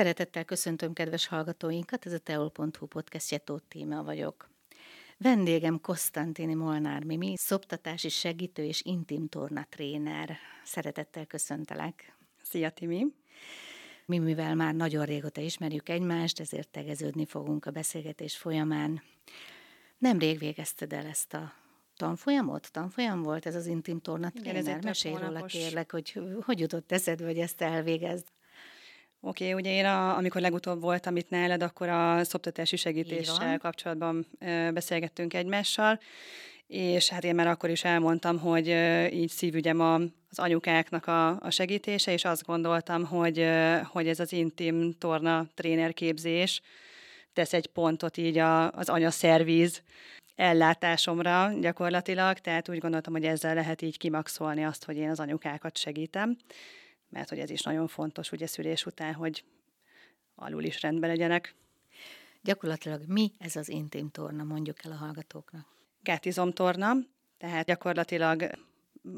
Szeretettel köszöntöm kedves hallgatóinkat, ez a teol.hu podcastje Tóth Tíma vagyok. Vendégem Kosztantini Molnár Mimi, szoptatási segítő és intim torna tréner. Szeretettel köszöntelek. Szia Timi! Mi, mivel már nagyon régóta ismerjük egymást, ezért tegeződni fogunk a beszélgetés folyamán. Nemrég végezted el ezt a tanfolyamot? Tanfolyam volt ez az intim torna tréner? Mesélj róla kérlek, hogy hogy jutott eszedbe, hogy ezt elvégezd. Oké, okay, ugye én a, amikor legutóbb voltam itt nálad, akkor a szoptatási segítéssel kapcsolatban ö, beszélgettünk egymással, és hát én már akkor is elmondtam, hogy ö, így szívügyem a, az anyukáknak a, a segítése, és azt gondoltam, hogy, ö, hogy ez az intim torna trénerképzés tesz egy pontot így a, az anyaszervíz ellátásomra gyakorlatilag, tehát úgy gondoltam, hogy ezzel lehet így kimaxolni azt, hogy én az anyukákat segítem mert hogy ez is nagyon fontos ugye szülés után, hogy alul is rendben legyenek. Gyakorlatilag mi ez az intim torna, mondjuk el a hallgatóknak? Gátizomtorna, tehát gyakorlatilag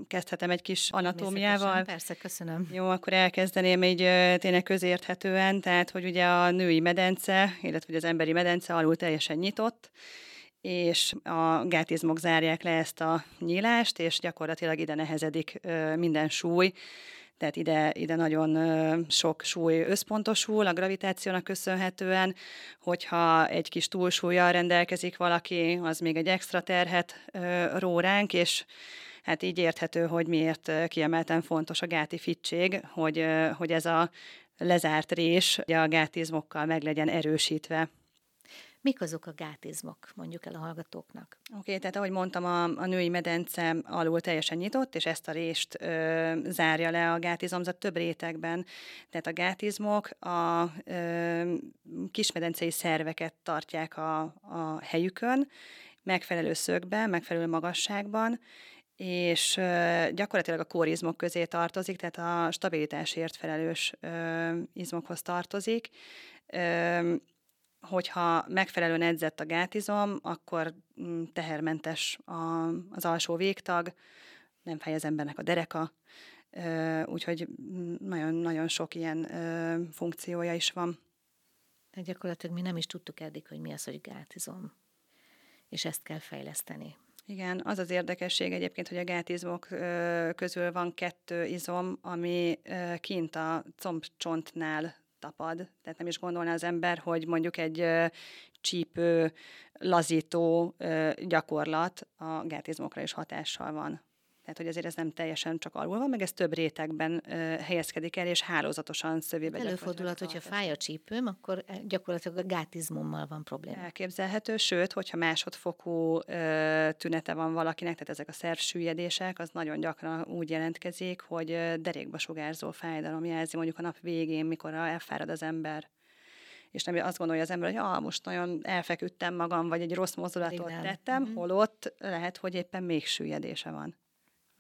kezdhetem egy kis anatómiával. Persze, köszönöm. Jó, akkor elkezdeném így tényleg közérthetően, tehát hogy ugye a női medence, illetve az emberi medence alul teljesen nyitott, és a gátizmok zárják le ezt a nyílást, és gyakorlatilag ide nehezedik minden súly, tehát ide, ide nagyon sok súly összpontosul a gravitációnak köszönhetően, hogyha egy kis túlsúlyjal rendelkezik valaki, az még egy extra terhet ró ránk, és hát így érthető, hogy miért kiemelten fontos a gáti fittség, hogy, hogy ez a lezárt rés a gátizmokkal meg legyen erősítve. Mik azok a gátizmok, mondjuk el a hallgatóknak? Oké, okay, tehát ahogy mondtam, a, a női medence alul teljesen nyitott, és ezt a rést ö, zárja le a gátizomzat több rétegben. Tehát a gátizmok a ö, kismedencei szerveket tartják a, a helyükön, megfelelő szögben, megfelelő magasságban, és gyakorlatilag a kórizmok közé tartozik, tehát a stabilitásért felelős izmokhoz tartozik. Hogyha megfelelően edzett a gátizom, akkor mm, tehermentes a, az alsó végtag, nem fáj az embernek a dereka, úgyhogy nagyon-nagyon sok ilyen funkciója is van. De gyakorlatilag mi nem is tudtuk eddig, hogy mi az, hogy gátizom, és ezt kell fejleszteni. Igen, az az érdekesség egyébként, hogy a gátizmok közül van kettő izom, ami kint a combcsontnál tapad. Tehát nem is gondolná az ember, hogy mondjuk egy csípő, lazító gyakorlat a gátizmokra is hatással van. Tehát, hogy azért ez nem teljesen csak alul van, meg ez több rétegben ö, helyezkedik el, és hálózatosan szövébe Előfordulhat, hogyha fáj a csípőm, akkor e, gyakorlatilag a gátizmommal van probléma. Elképzelhető, sőt, hogyha másodfokú ö, tünete van valakinek, tehát ezek a szervsüllyedések, az nagyon gyakran úgy jelentkezik, hogy derékba sugárzó fájdalom jelzi mondjuk a nap végén, mikor elfárad az ember és nem azt gondolja az ember, hogy ah, most nagyon elfeküdtem magam, vagy egy rossz mozdulatot tettem, mm-hmm. holott lehet, hogy éppen még süllyedése van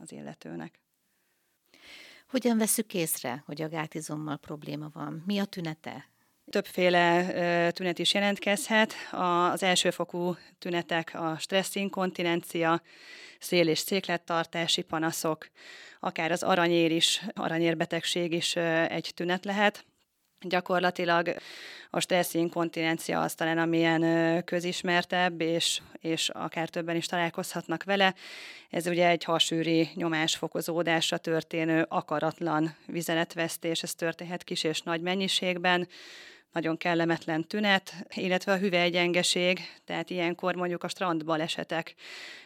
az illetőnek. Hogyan veszük észre, hogy a gátizommal probléma van? Mi a tünete? Többféle tünet is jelentkezhet. Az elsőfokú tünetek a stresszinkontinencia, szél- és széklettartási panaszok, akár az aranyér is, aranyérbetegség is egy tünet lehet. Gyakorlatilag a stressz inkontinencia az talán amilyen közismertebb, és, és akár többen is találkozhatnak vele. Ez ugye egy hasűri nyomásfokozódásra történő akaratlan vizeletvesztés, ez történhet kis és nagy mennyiségben, nagyon kellemetlen tünet, illetve a hüvelygyengeség, tehát ilyenkor mondjuk a strandbalesetek,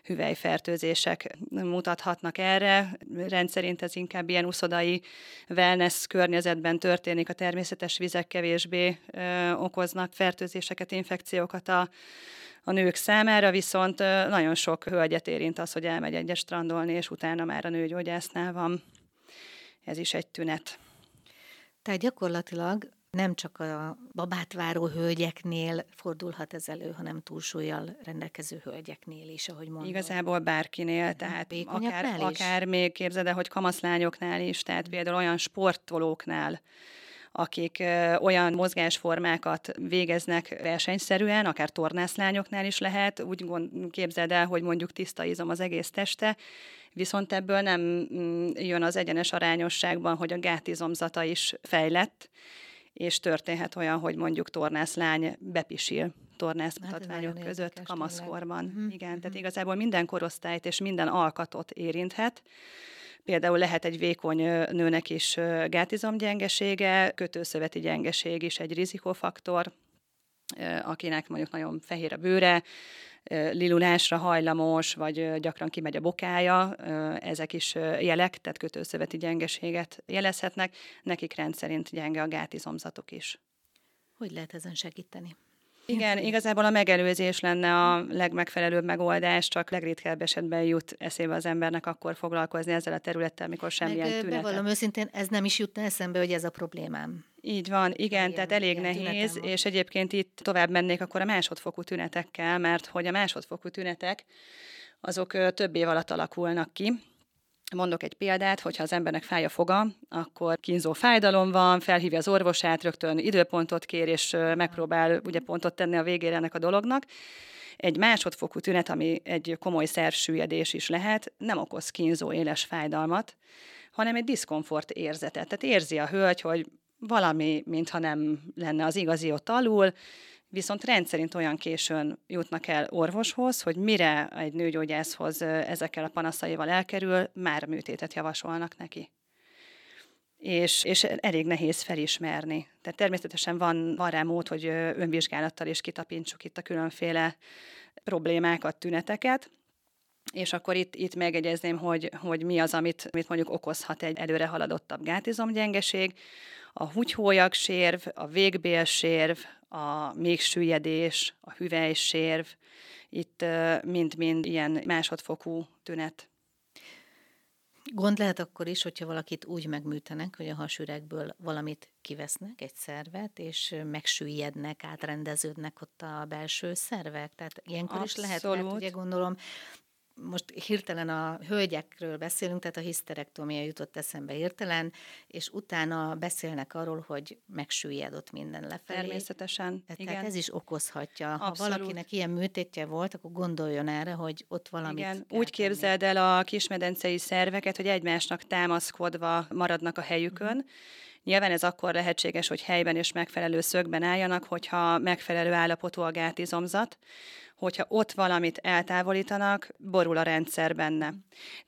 hüvelyfertőzések mutathatnak erre. Rendszerint ez inkább ilyen uszodai wellness környezetben történik, a természetes vizek kevésbé ö, okoznak fertőzéseket, infekciókat a, a nők számára, viszont nagyon sok hölgyet érint az, hogy elmegy egyes strandolni, és utána már a nőgyógyásznál van. Ez is egy tünet. Tehát gyakorlatilag nem csak a babát váró hölgyeknél fordulhat ez elő, hanem túlsúlyjal rendelkező hölgyeknél is, ahogy mondom. Igazából bárkinél, tehát akár, akár még képzeld el, hogy kamaszlányoknál is, tehát például olyan sportolóknál, akik olyan mozgásformákat végeznek versenyszerűen, akár tornászlányoknál is lehet, úgy képzeld el, hogy mondjuk tiszta izom az egész teste, viszont ebből nem mm, jön az egyenes arányosságban, hogy a gátizomzata is fejlett, és történhet olyan, hogy mondjuk tornászlány bepisil tornászmutatványok hát között kamaszkorban. Uh-huh. Igen, uh-huh. tehát mhm. igazából minden korosztályt és minden alkatot érinthet. Például lehet egy vékony nőnek is gátizomgyengesége, kötőszöveti gyengeség is egy rizikófaktor, akinek mondjuk nagyon fehér a bőre, lilulásra hajlamos, vagy gyakran kimegy a bokája, ezek is jelek, tehát kötőszöveti gyengeséget jelezhetnek, nekik rendszerint gyenge a gátizomzatok is. Hogy lehet ezen segíteni? Igen, igazából a megelőzés lenne a legmegfelelőbb megoldás, csak legritkebb esetben jut eszébe az embernek akkor foglalkozni ezzel a területtel, mikor semmilyen Meg, tünetet. Bevallom őszintén, ez nem is jutna eszembe, hogy ez a problémám. Így van, igen, ilyen, tehát elég nehéz, és egyébként itt tovább mennék akkor a másodfokú tünetekkel, mert hogy a másodfokú tünetek azok több év alatt alakulnak ki, Mondok egy példát, hogyha az embernek fáj a foga, akkor kínzó fájdalom van, felhívja az orvosát, rögtön időpontot kér, és megpróbál ugye pontot tenni a végére ennek a dolognak. Egy másodfokú tünet, ami egy komoly szersüllyedés is lehet, nem okoz kínzó éles fájdalmat, hanem egy diszkomfort érzetet. Tehát érzi a hölgy, hogy valami, mintha nem lenne az igazi ott alul, viszont rendszerint olyan későn jutnak el orvoshoz, hogy mire egy nőgyógyászhoz ezekkel a panaszaival elkerül, már műtétet javasolnak neki. És, és elég nehéz felismerni. Tehát természetesen van, van rá mód, hogy önvizsgálattal is kitapintsuk itt a különféle problémákat, tüneteket, és akkor itt, itt megegyezném, hogy, hogy mi az, amit, amit mondjuk okozhat egy előre haladottabb gátizomgyengeség. A húgyhólyag a végbélsérv, a mégsüllyedés, a hüvelysérv, itt mind-mind ilyen másodfokú tünet. Gond lehet akkor is, hogyha valakit úgy megműtenek, hogy a hasüregből valamit kivesznek, egy szervet, és megsüllyednek, átrendeződnek ott a belső szervek. Tehát ilyenkor Abszolút. is lehet, mert ugye gondolom most hirtelen a hölgyekről beszélünk, tehát a hiszterektómia jutott eszembe hirtelen, és utána beszélnek arról, hogy megsüllyedott minden lefelé. Természetesen, tehát igen. ez is okozhatja. Abszolút. Ha valakinek ilyen műtétje volt, akkor gondoljon erre, hogy ott valamit Igen, úgy képzeld el a kismedencei szerveket, hogy egymásnak támaszkodva maradnak a helyükön, mm. Nyilván ez akkor lehetséges, hogy helyben és megfelelő szögben álljanak, hogyha megfelelő állapotú a gátizomzat, hogyha ott valamit eltávolítanak, borul a rendszer benne.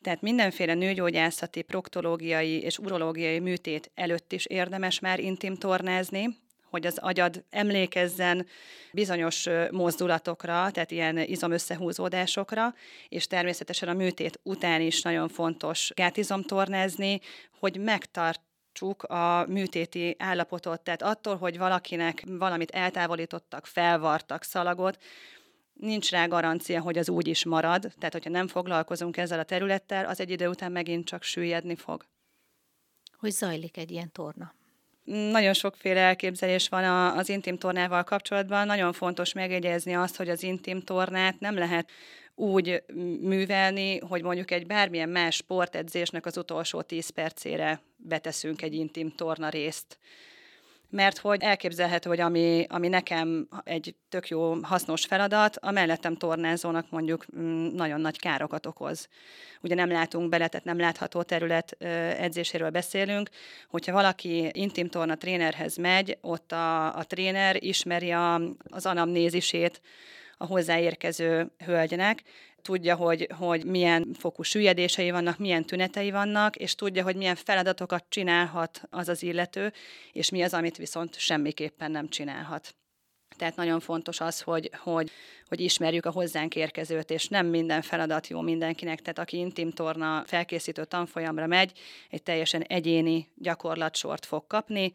Tehát mindenféle nőgyógyászati, proktológiai és urológiai műtét előtt is érdemes már intim tornázni, hogy az agyad emlékezzen bizonyos mozdulatokra, tehát ilyen izomösszehúzódásokra, és természetesen a műtét után is nagyon fontos gátizomtornázni, hogy megtart a műtéti állapotot, tehát attól, hogy valakinek valamit eltávolítottak, felvartak szalagot, nincs rá garancia, hogy az úgy is marad, tehát hogyha nem foglalkozunk ezzel a területtel, az egy idő után megint csak süllyedni fog. Hogy zajlik egy ilyen torna? Nagyon sokféle elképzelés van az intim tornával kapcsolatban. Nagyon fontos megjegyezni azt, hogy az intim tornát nem lehet úgy művelni, hogy mondjuk egy bármilyen más sportedzésnek az utolsó 10 percére beteszünk egy intim torna részt mert hogy elképzelhető, hogy ami, ami nekem egy tök jó, hasznos feladat, a mellettem tornázónak mondjuk mm, nagyon nagy károkat okoz. Ugye nem látunk bele, tehát nem látható terület edzéséről beszélünk. Hogyha valaki intim torna trénerhez megy, ott a, a tréner ismeri a, az anamnézisét a hozzáérkező hölgynek, tudja, hogy, hogy milyen fokú süllyedései vannak, milyen tünetei vannak, és tudja, hogy milyen feladatokat csinálhat az az illető, és mi az, amit viszont semmiképpen nem csinálhat. Tehát nagyon fontos az, hogy, hogy, hogy ismerjük a hozzánk érkezőt, és nem minden feladat jó mindenkinek. Tehát aki intim torna felkészítő tanfolyamra megy, egy teljesen egyéni gyakorlatsort fog kapni,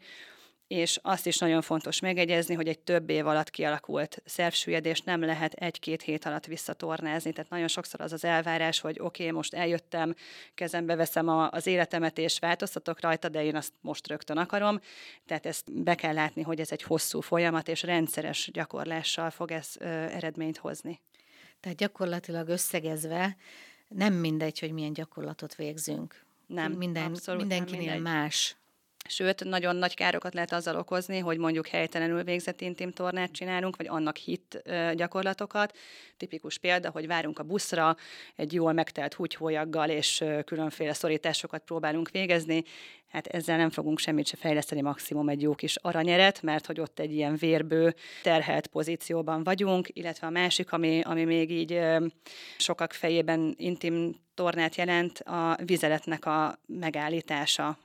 és azt is nagyon fontos megegyezni, hogy egy több év alatt kialakult szervsüllyedés nem lehet egy-két hét alatt visszatornázni. Tehát nagyon sokszor az az elvárás, hogy oké, okay, most eljöttem, kezembe veszem a, az életemet, és változtatok rajta, de én azt most rögtön akarom. Tehát ezt be kell látni, hogy ez egy hosszú folyamat, és rendszeres gyakorlással fog ez ö, eredményt hozni. Tehát gyakorlatilag összegezve nem mindegy, hogy milyen gyakorlatot végzünk. Nem, Minden, abszolút mindenkinél nem más Sőt, nagyon nagy károkat lehet azzal okozni, hogy mondjuk helytelenül végzett intim tornát csinálunk, vagy annak hit gyakorlatokat. Tipikus példa, hogy várunk a buszra, egy jól megtelt húgyhólyaggal és különféle szorításokat próbálunk végezni. Hát ezzel nem fogunk semmit se fejleszteni, maximum egy jó kis aranyeret, mert hogy ott egy ilyen vérbő, terhelt pozícióban vagyunk, illetve a másik, ami, ami még így sokak fejében intim tornát jelent, a vizeletnek a megállítása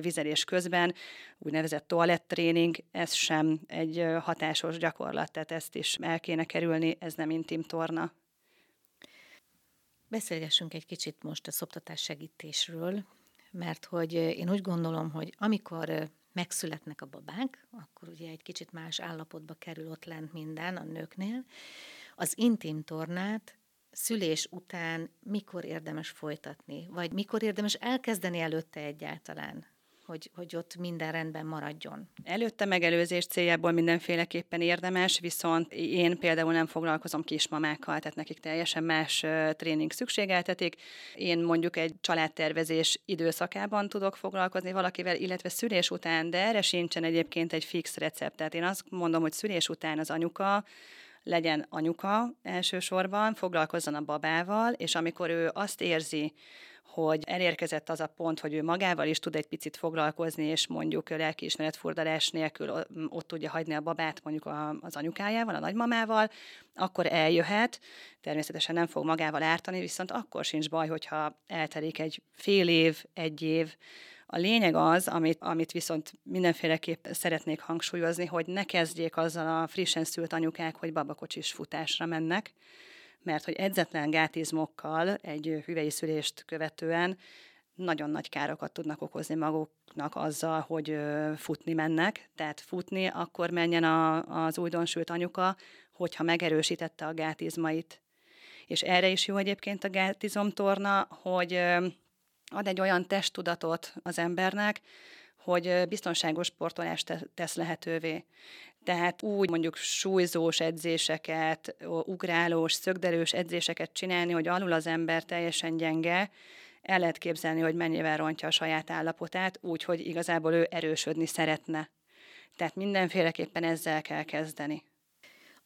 vizelés közben, úgynevezett toalettréning, ez sem egy hatásos gyakorlat, tehát ezt is el kéne kerülni, ez nem intim torna. Beszélgessünk egy kicsit most a szoptatás segítésről, mert hogy én úgy gondolom, hogy amikor megszületnek a babák, akkor ugye egy kicsit más állapotba kerül ott lent minden a nőknél. Az intim tornát szülés után mikor érdemes folytatni, vagy mikor érdemes elkezdeni előtte egyáltalán? hogy, hogy ott minden rendben maradjon. Előtte megelőzés céljából mindenféleképpen érdemes, viszont én például nem foglalkozom kismamákkal, tehát nekik teljesen más tréning szükségeltetik. Én mondjuk egy családtervezés időszakában tudok foglalkozni valakivel, illetve szülés után, de erre sincsen egyébként egy fix recept. Tehát én azt mondom, hogy szülés után az anyuka legyen anyuka elsősorban, foglalkozzon a babával, és amikor ő azt érzi, hogy elérkezett az a pont, hogy ő magával is tud egy picit foglalkozni, és mondjuk lelkiismeretfordulás nélkül ott tudja hagyni a babát mondjuk az anyukájával, a nagymamával, akkor eljöhet, természetesen nem fog magával ártani, viszont akkor sincs baj, hogyha eltelik egy fél év, egy év, a lényeg az, amit, amit viszont mindenféleképp szeretnék hangsúlyozni, hogy ne kezdjék azzal a frissen szült anyukák, hogy babakocsis futásra mennek, mert hogy edzetlen gátizmokkal egy hüvei szülést követően nagyon nagy károkat tudnak okozni maguknak azzal, hogy futni mennek. Tehát futni akkor menjen a, az újdonsült anyuka, hogyha megerősítette a gátizmait. És erre is jó egyébként a gátizomtorna, hogy ad egy olyan testtudatot az embernek, hogy biztonságos sportolást tesz lehetővé. Tehát úgy mondjuk súlyzós edzéseket, ugrálós, szögdelős edzéseket csinálni, hogy alul az ember teljesen gyenge, el lehet képzelni, hogy mennyivel rontja a saját állapotát, úgy, hogy igazából ő erősödni szeretne. Tehát mindenféleképpen ezzel kell kezdeni.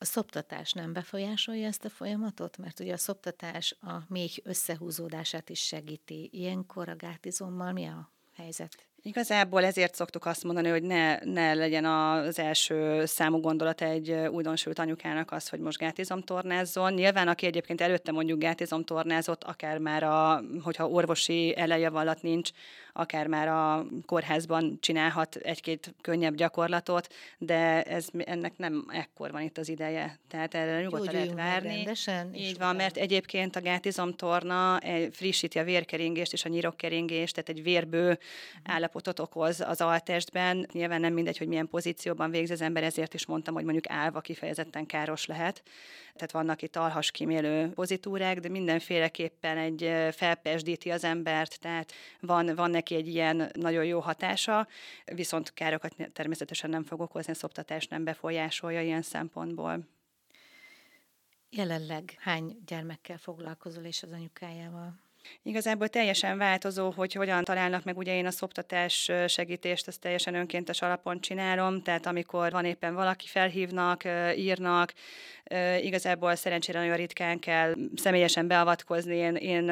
A szoptatás nem befolyásolja ezt a folyamatot? Mert ugye a szoptatás a méh összehúzódását is segíti. Ilyenkor a gátizommal mi a helyzet? Igazából ezért szoktuk azt mondani, hogy ne, ne legyen az első számú gondolat egy újdonsült anyukának az, hogy most gátizom tornázzon. Nyilván, aki egyébként előtte mondjuk gátizom tornázott, akár már, a, hogyha orvosi elejavalat nincs, akár már a kórházban csinálhat egy-két könnyebb gyakorlatot, de ez ennek nem ekkor van itt az ideje. Tehát erre nyugodtan lehet várni. Rendesen, Így van, mert egyébként a gátizomtorna frissíti a vérkeringést és a nyirokkeringést, tehát egy vérbő uh-huh. állapotot okoz az altestben. Nyilván nem mindegy, hogy milyen pozícióban végz az ember, ezért is mondtam, hogy mondjuk állva kifejezetten káros lehet. Tehát vannak itt alhas kimélő pozitúrák, de mindenféleképpen egy felpesdíti az embert, tehát van, van neki egy ilyen nagyon jó hatása, viszont károkat természetesen nem fog okozni, a szoptatás nem befolyásolja ilyen szempontból. Jelenleg hány gyermekkel foglalkozol és az anyukájával? Igazából teljesen változó, hogy hogyan találnak meg, ugye én a szoptatás segítést, ezt teljesen önkéntes alapon csinálom, tehát amikor van éppen valaki, felhívnak, írnak, igazából szerencsére nagyon ritkán kell személyesen beavatkozni. Én, én,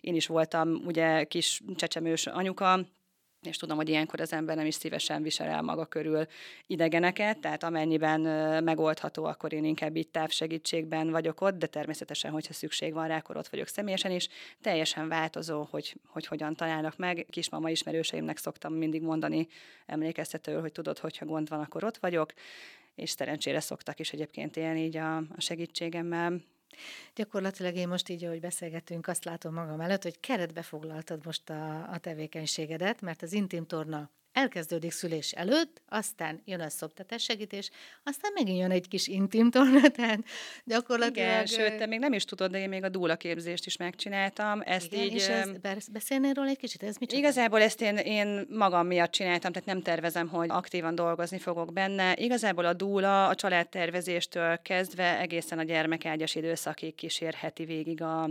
én is voltam ugye kis csecsemős anyuka, és tudom, hogy ilyenkor az ember nem is szívesen visel el maga körül idegeneket, tehát amennyiben megoldható, akkor én inkább itt távsegítségben vagyok ott, de természetesen, hogyha szükség van rá, akkor ott vagyok személyesen is. Teljesen változó, hogy, hogy hogyan találnak meg. Kismama ismerőseimnek szoktam mindig mondani emlékeztető, hogy tudod, hogyha gond van, akkor ott vagyok, és szerencsére szoktak is egyébként élni így a, a segítségemmel. Gyakorlatilag én most így, ahogy beszélgetünk, azt látom magam előtt, hogy keretbe foglaltad most a, a tevékenységedet, mert az intim torna elkezdődik szülés előtt, aztán jön a szoptatás segítés, aztán megint jön egy kis intim torna, tehát gyakorlatilag... Igen, sőt, te még nem is tudod, de én még a dúla képzést is megcsináltam. Ezt igen, így, és ez, beszélnél róla egy kicsit? Ez mit Igazából ezt én, én magam miatt csináltam, tehát nem tervezem, hogy aktívan dolgozni fogok benne. Igazából a dúla a családtervezéstől kezdve egészen a gyermekágyas időszakig kísérheti végig a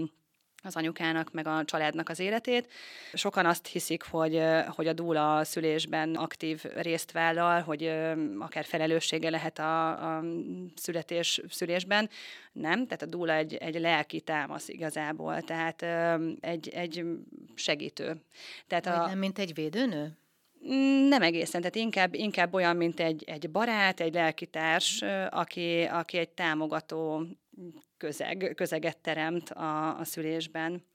az anyukának, meg a családnak az életét. Sokan azt hiszik, hogy, hogy a dúla szülésben aktív részt vállal, hogy akár felelőssége lehet a, a születés szülésben. Nem, tehát a dúla egy, egy lelki támasz igazából, tehát egy, egy segítő. Tehát a, nem, mint egy védőnő? Mm, nem egészen, tehát inkább, inkább olyan, mint egy, egy barát, egy lelkitárs, aki, aki egy támogató közeg, közeget teremt a, a szülésben.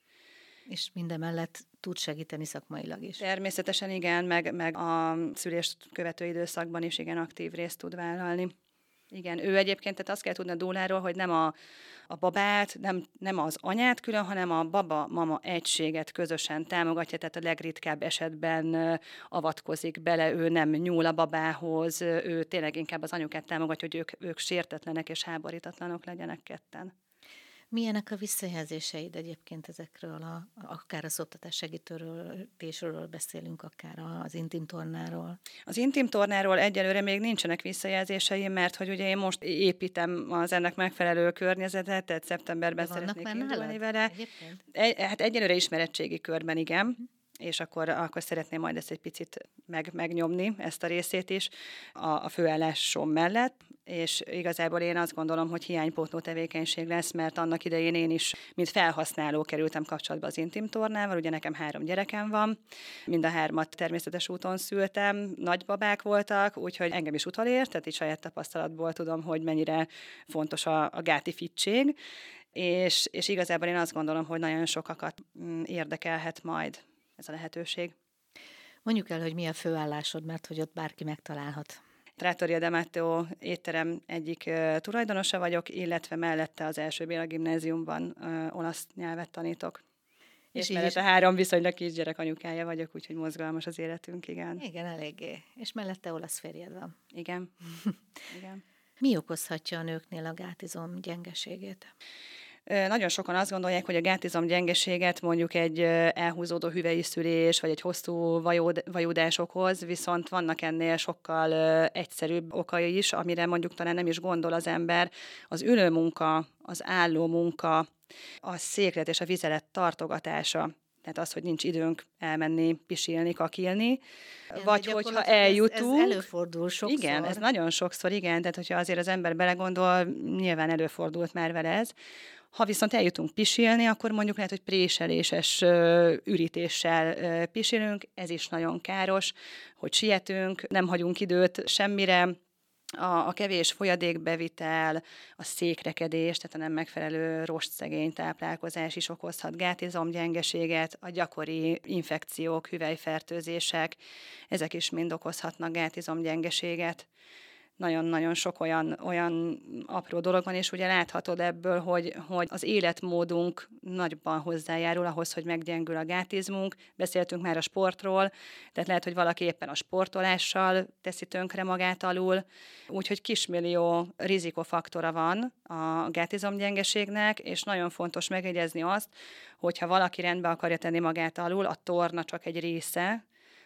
És mindemellett tud segíteni szakmailag is. Természetesen igen, meg, meg a szülést követő időszakban is igen aktív részt tud vállalni. Igen, ő egyébként, tehát azt kell tudni a dóláról, hogy nem a, a babát, nem, nem az anyát külön, hanem a baba-mama egységet közösen támogatja, tehát a legritkább esetben avatkozik bele, ő nem nyúl a babához, ő tényleg inkább az anyukát támogatja, hogy ők, ők sértetlenek és háborítatlanok legyenek ketten. Milyenek a visszajelzéseid egyébként ezekről, a, akár a szoktatás segítőről, beszélünk, akár az intim tornáról? Az intim tornáról egyelőre még nincsenek visszajelzéseim, mert hogy ugye én most építem az ennek megfelelő környezetet, tehát szeptemberben De szeretnék indulni vele. Egy, hát egyelőre ismerettségi körben, igen. Uh-huh és akkor, akkor szeretném majd ezt egy picit meg, megnyomni, ezt a részét is a, a főállásom mellett, és igazából én azt gondolom, hogy hiánypótló tevékenység lesz, mert annak idején én is, mint felhasználó kerültem kapcsolatba az intim tornával, ugye nekem három gyerekem van, mind a hármat természetes úton szültem, nagybabák voltak, úgyhogy engem is utalért, tehát így saját tapasztalatból tudom, hogy mennyire fontos a, a gáti fittség, és, és igazából én azt gondolom, hogy nagyon sokakat mm, érdekelhet majd ez a lehetőség. Mondjuk el, hogy mi a főállásod, mert hogy ott bárki megtalálhat. Trattoria de Matteo étterem egyik tulajdonosa vagyok, illetve mellette az első Béla gimnáziumban olasz nyelvet tanítok. És, és mellette három viszonylag kisgyerek anyukája vagyok, úgyhogy mozgalmas az életünk, igen. Igen, eléggé. És mellette olasz férjed van. Igen. igen. Mi okozhatja a nőknél a gátizom gyengeségét? Nagyon sokan azt gondolják, hogy a gátizom gyengeséget mondjuk egy elhúzódó hüvei szülés, vagy egy hosszú vajód, vajódás okoz, viszont vannak ennél sokkal egyszerűbb okai is, amire mondjuk talán nem is gondol az ember. Az ülő munka, az álló munka, a széklet és a vizelet tartogatása, tehát az, hogy nincs időnk elmenni, pisilni, kakilni, igen, vagy hogyha eljutunk. Ez, ez előfordul sokszor. Igen, ez nagyon sokszor, igen, tehát hogyha azért az ember belegondol, nyilván előfordult már vele ez, ha viszont eljutunk pisilni, akkor mondjuk lehet, hogy préseléses ürítéssel pisilünk, ez is nagyon káros, hogy sietünk, nem hagyunk időt semmire, a, a kevés folyadékbevitel, a székrekedés, tehát a nem megfelelő rostszegény táplálkozás is okozhat gátizomgyengeséget, a gyakori infekciók, hüvelyfertőzések, ezek is mind okozhatnak gátizomgyengeséget nagyon-nagyon sok olyan, olyan apró dolog van, és ugye láthatod ebből, hogy, hogy az életmódunk nagyban hozzájárul ahhoz, hogy meggyengül a gátizmunk. Beszéltünk már a sportról, tehát lehet, hogy valaki éppen a sportolással teszi tönkre magát alul, úgyhogy kismillió rizikofaktora van a gátizomgyengeségnek, és nagyon fontos megjegyezni azt, hogyha valaki rendbe akarja tenni magát alul, a torna csak egy része,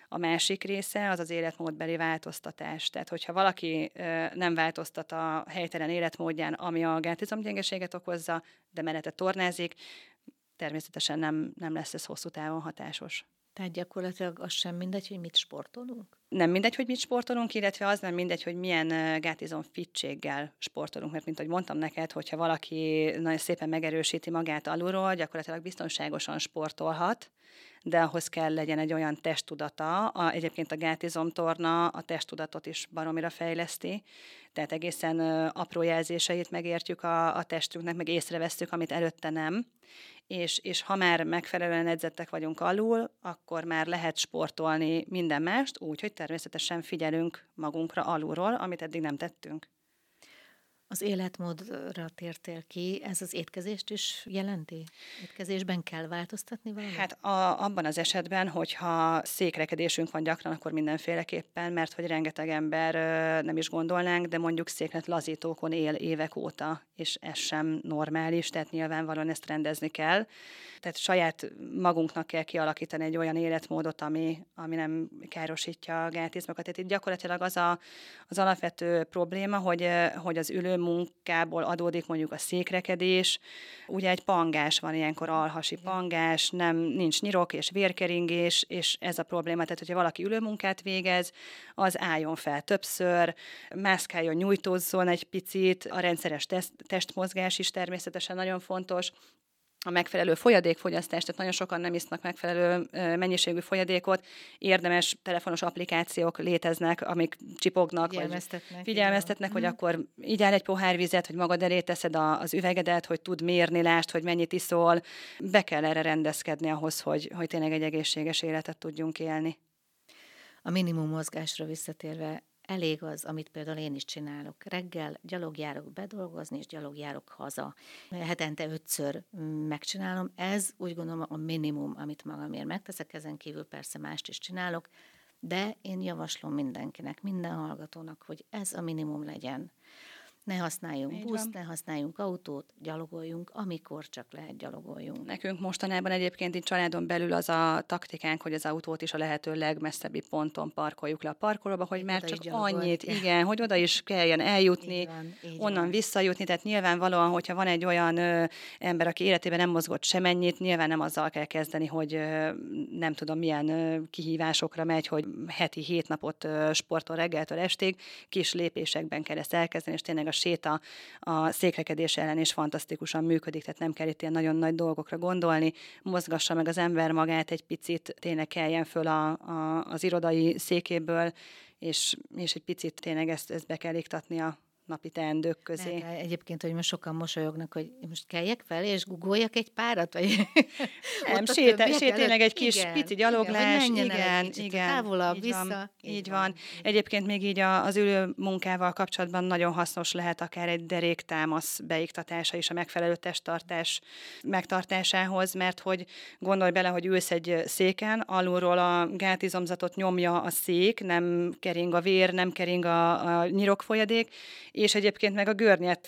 a másik része az az életmódbeli változtatás. Tehát, hogyha valaki nem változtat a helytelen életmódján, ami a gátizomgyengeséget okozza, de mellette tornázik, természetesen nem, nem lesz ez hosszú távon hatásos. Tehát gyakorlatilag az sem mindegy, hogy mit sportolunk? Nem mindegy, hogy mit sportolunk, illetve az nem mindegy, hogy milyen gátizom fittséggel sportolunk, mert mint ahogy mondtam neked, hogyha valaki nagyon szépen megerősíti magát alulról, gyakorlatilag biztonságosan sportolhat, de ahhoz kell legyen egy olyan testtudata. A, egyébként a gátizomtorna a testtudatot is baromira fejleszti, tehát egészen apró jelzéseit megértjük a, a testünknek, meg észrevesztük, amit előtte nem. És, és ha már megfelelően edzettek vagyunk alul, akkor már lehet sportolni minden mást, úgy, hogy természetesen figyelünk magunkra alulról, amit eddig nem tettünk. Az életmódra tértél ki, ez az étkezést is jelenti? Étkezésben kell változtatni valamit? Hát a, abban az esetben, hogyha székrekedésünk van gyakran, akkor mindenféleképpen, mert hogy rengeteg ember nem is gondolnánk, de mondjuk széklet lazítókon él évek óta, és ez sem normális, tehát nyilvánvalóan ezt rendezni kell. Tehát saját magunknak kell kialakítani egy olyan életmódot, ami, ami nem károsítja a gátizmokat. Tehát itt gyakorlatilag az a, az alapvető probléma, hogy, hogy az ülő ülőmunkából adódik mondjuk a székrekedés. Ugye egy pangás van ilyenkor, alhasi pangás, nem, nincs nyirok és vérkeringés, és ez a probléma. Tehát, hogyha valaki ülőmunkát végez, az álljon fel többször, mászkáljon, nyújtózzon egy picit, a rendszeres test, testmozgás is természetesen nagyon fontos, a megfelelő folyadékfogyasztást, tehát nagyon sokan nem isznak megfelelő mennyiségű folyadékot. Érdemes telefonos applikációk léteznek, amik csipognak, figyelmeztetnek, vagy figyelmeztetnek hogy mm. akkor így áll egy pohár vizet, hogy magad elé teszed az üvegedet, hogy tud mérni, lást, hogy mennyit iszol. Be kell erre rendezkedni ahhoz, hogy, hogy tényleg egy egészséges életet tudjunk élni. A minimum mozgásra visszatérve, elég az, amit például én is csinálok. Reggel gyalogjárok bedolgozni, és gyalogjárok haza. Hetente ötször megcsinálom. Ez úgy gondolom a minimum, amit magamért megteszek, ezen kívül persze mást is csinálok, de én javaslom mindenkinek, minden hallgatónak, hogy ez a minimum legyen ne használjunk Így buszt, van. ne használjunk autót, gyalogoljunk, amikor csak lehet gyalogoljunk. Nekünk mostanában egyébként itt családon belül az a taktikánk, hogy az autót is a lehető legmesszebbi ponton parkoljuk le a parkolóba, hogy már csak annyit, igen, hogy oda is kelljen eljutni, így van, így onnan van. visszajutni, tehát nyilvánvalóan, hogyha van egy olyan ö, ember, aki életében nem mozgott semennyit, nyilván nem azzal kell kezdeni, hogy ö, nem tudom milyen ö, kihívásokra megy, hogy heti hét napot ö, sportol reggeltől estig, kis lépésekben kell ezt elkezdeni, és tényleg a séta a székrekedés ellen is fantasztikusan működik, tehát nem kell itt ilyen nagyon nagy dolgokra gondolni, mozgassa meg az ember magát egy picit, tényleg keljen föl a, a, az irodai székéből, és, és egy picit tényleg ezt, ezt be kell iktatni a, napi teendők közé. Ne, egyébként, hogy most sokan mosolyognak, hogy most keljek fel, és gugoljak egy párat, vagy nem, sétál, tényleg egy kis igen, pici gyaloglás, igen, igen, igen, igen távolabb, így vissza. Van, így, így van. van. Egyébként még így az ülő munkával kapcsolatban nagyon hasznos lehet akár egy deréktámasz beiktatása is a megfelelő testtartás megtartásához, mert hogy gondolj bele, hogy ülsz egy széken, alulról a gátizomzatot nyomja a szék, nem kering a vér, nem kering a, a nyirokfolyadék, és egyébként meg a görnyet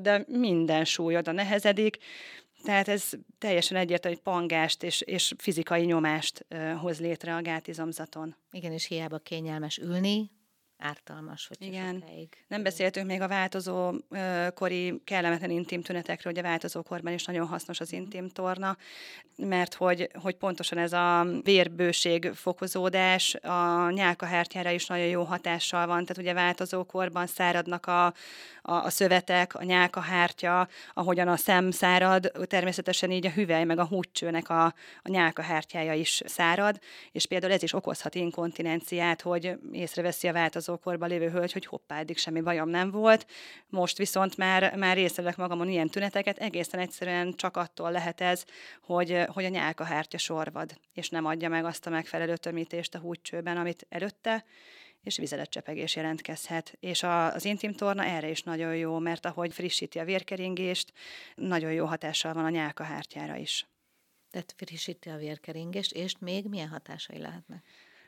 de minden súlyod a nehezedik, tehát ez teljesen egyértelmű, hogy pangást és, és fizikai nyomást hoz létre a gátizomzaton. Igen, és hiába kényelmes ülni, ártalmas, hogy Igen. Sokáig. Nem beszéltünk még a változó kori kellemetlen intim tünetekről, hogy a változó korban is nagyon hasznos az intim torna, mert hogy, hogy pontosan ez a vérbőség fokozódás a nyálkahártyára is nagyon jó hatással van, tehát ugye változó korban száradnak a, a, a szövetek, a nyálkahártya, ahogyan a szem szárad, természetesen így a hüvely meg a húcsőnek a, a nyálkahártyája is szárad, és például ez is okozhat inkontinenciát, hogy észreveszi a változókorban lévő hölgy, hogy hoppá, eddig semmi bajom nem volt, most viszont már, már észrevek magamon ilyen tüneteket, egészen egyszerűen csak attól lehet ez, hogy, hogy a nyálkahártya sorvad, és nem adja meg azt a megfelelő tömítést a húcsőben, amit előtte, és vizeletcsepegés jelentkezhet. És a, az intim torna erre is nagyon jó, mert ahogy frissíti a vérkeringést, nagyon jó hatással van a nyálkahártyára is. Tehát frissíti a vérkeringést, és még milyen hatásai lehetnek?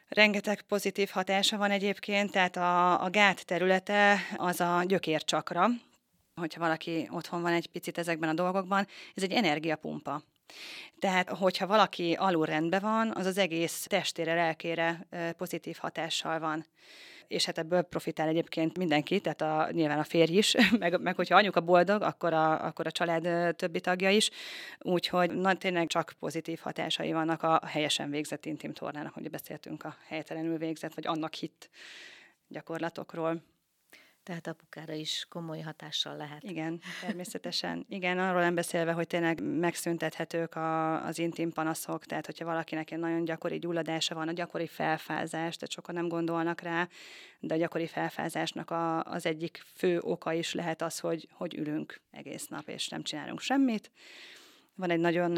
Rengeteg pozitív hatása van egyébként, tehát a, a gát területe az a gyökércsakra, hogyha valaki otthon van egy picit ezekben a dolgokban, ez egy energiapumpa. Tehát, hogyha valaki alul rendben van, az az egész testére, lelkére pozitív hatással van és hát ebből profitál egyébként mindenki, tehát a, nyilván a férj is, meg, meg hogyha anyuka boldog, akkor a, akkor a család többi tagja is, úgyhogy na, tényleg csak pozitív hatásai vannak a helyesen végzett intim tornának, hogy beszéltünk a helytelenül végzett, vagy annak hit gyakorlatokról. Tehát apukára is komoly hatással lehet. Igen, természetesen. Igen, arról nem beszélve, hogy tényleg megszüntethetők a, az intim panaszok, tehát hogyha valakinek egy nagyon gyakori gyulladása van, a gyakori felfázás, tehát sokan nem gondolnak rá, de a gyakori felfázásnak a, az egyik fő oka is lehet az, hogy, hogy ülünk egész nap, és nem csinálunk semmit. Van egy nagyon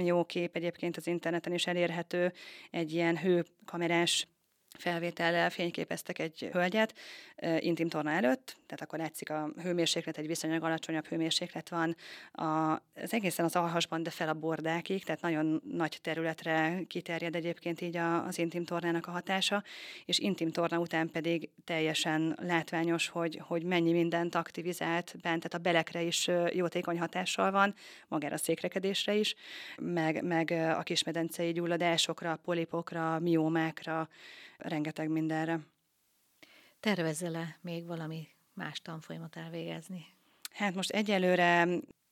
jó kép egyébként az interneten is elérhető, egy ilyen hőkamerás felvétellel fényképeztek egy hölgyet intim torna előtt, tehát akkor látszik a hőmérséklet, egy viszonylag alacsonyabb hőmérséklet van, a, az egészen az alhasban, de fel a bordákig, tehát nagyon nagy területre kiterjed egyébként így a, az intim tornának a hatása, és intim torna után pedig teljesen látványos, hogy, hogy mennyi mindent aktivizált bent, tehát a belekre is jótékony hatással van, magára a székrekedésre is, meg, meg a kismedencei gyulladásokra, polipokra, miómákra, rengeteg mindenre. Tervezze le még valami más tanfolyamot elvégezni? Hát most egyelőre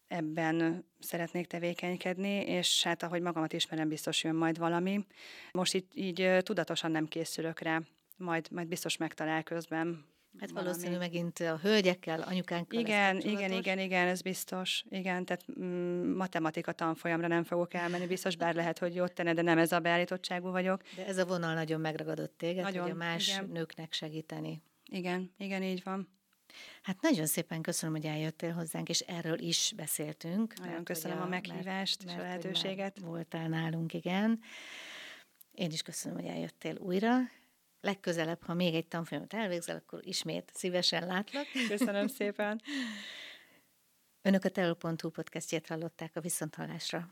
ebben szeretnék tevékenykedni, és hát ahogy magamat ismerem, biztos jön majd valami. Most így, így tudatosan nem készülök rá, majd, majd biztos megtalál közben Hát valószínű megint a hölgyekkel, anyukánkkal. Igen, igen, igen, igen, ez biztos. Igen, tehát mm, matematika tanfolyamra nem fogok elmenni, biztos, bár lehet, hogy jót tenne, de nem ez a beállítottságú vagyok. De ez a vonal nagyon megragadott téged, nagyon, hogy a más igen. nőknek segíteni. Igen, igen, így van. Hát nagyon szépen köszönöm, hogy eljöttél hozzánk, és erről is beszéltünk. Nagyon mert, köszönöm a, a meghívást mert, és a lehetőséget. Voltál nálunk, igen. Én is köszönöm, hogy eljöttél újra. Legközelebb, ha még egy tanfolyamot elvégzel, akkor ismét szívesen látlak. Köszönöm szépen. Önök a Telo.hu podcastjét hallották a Viszonthallásra.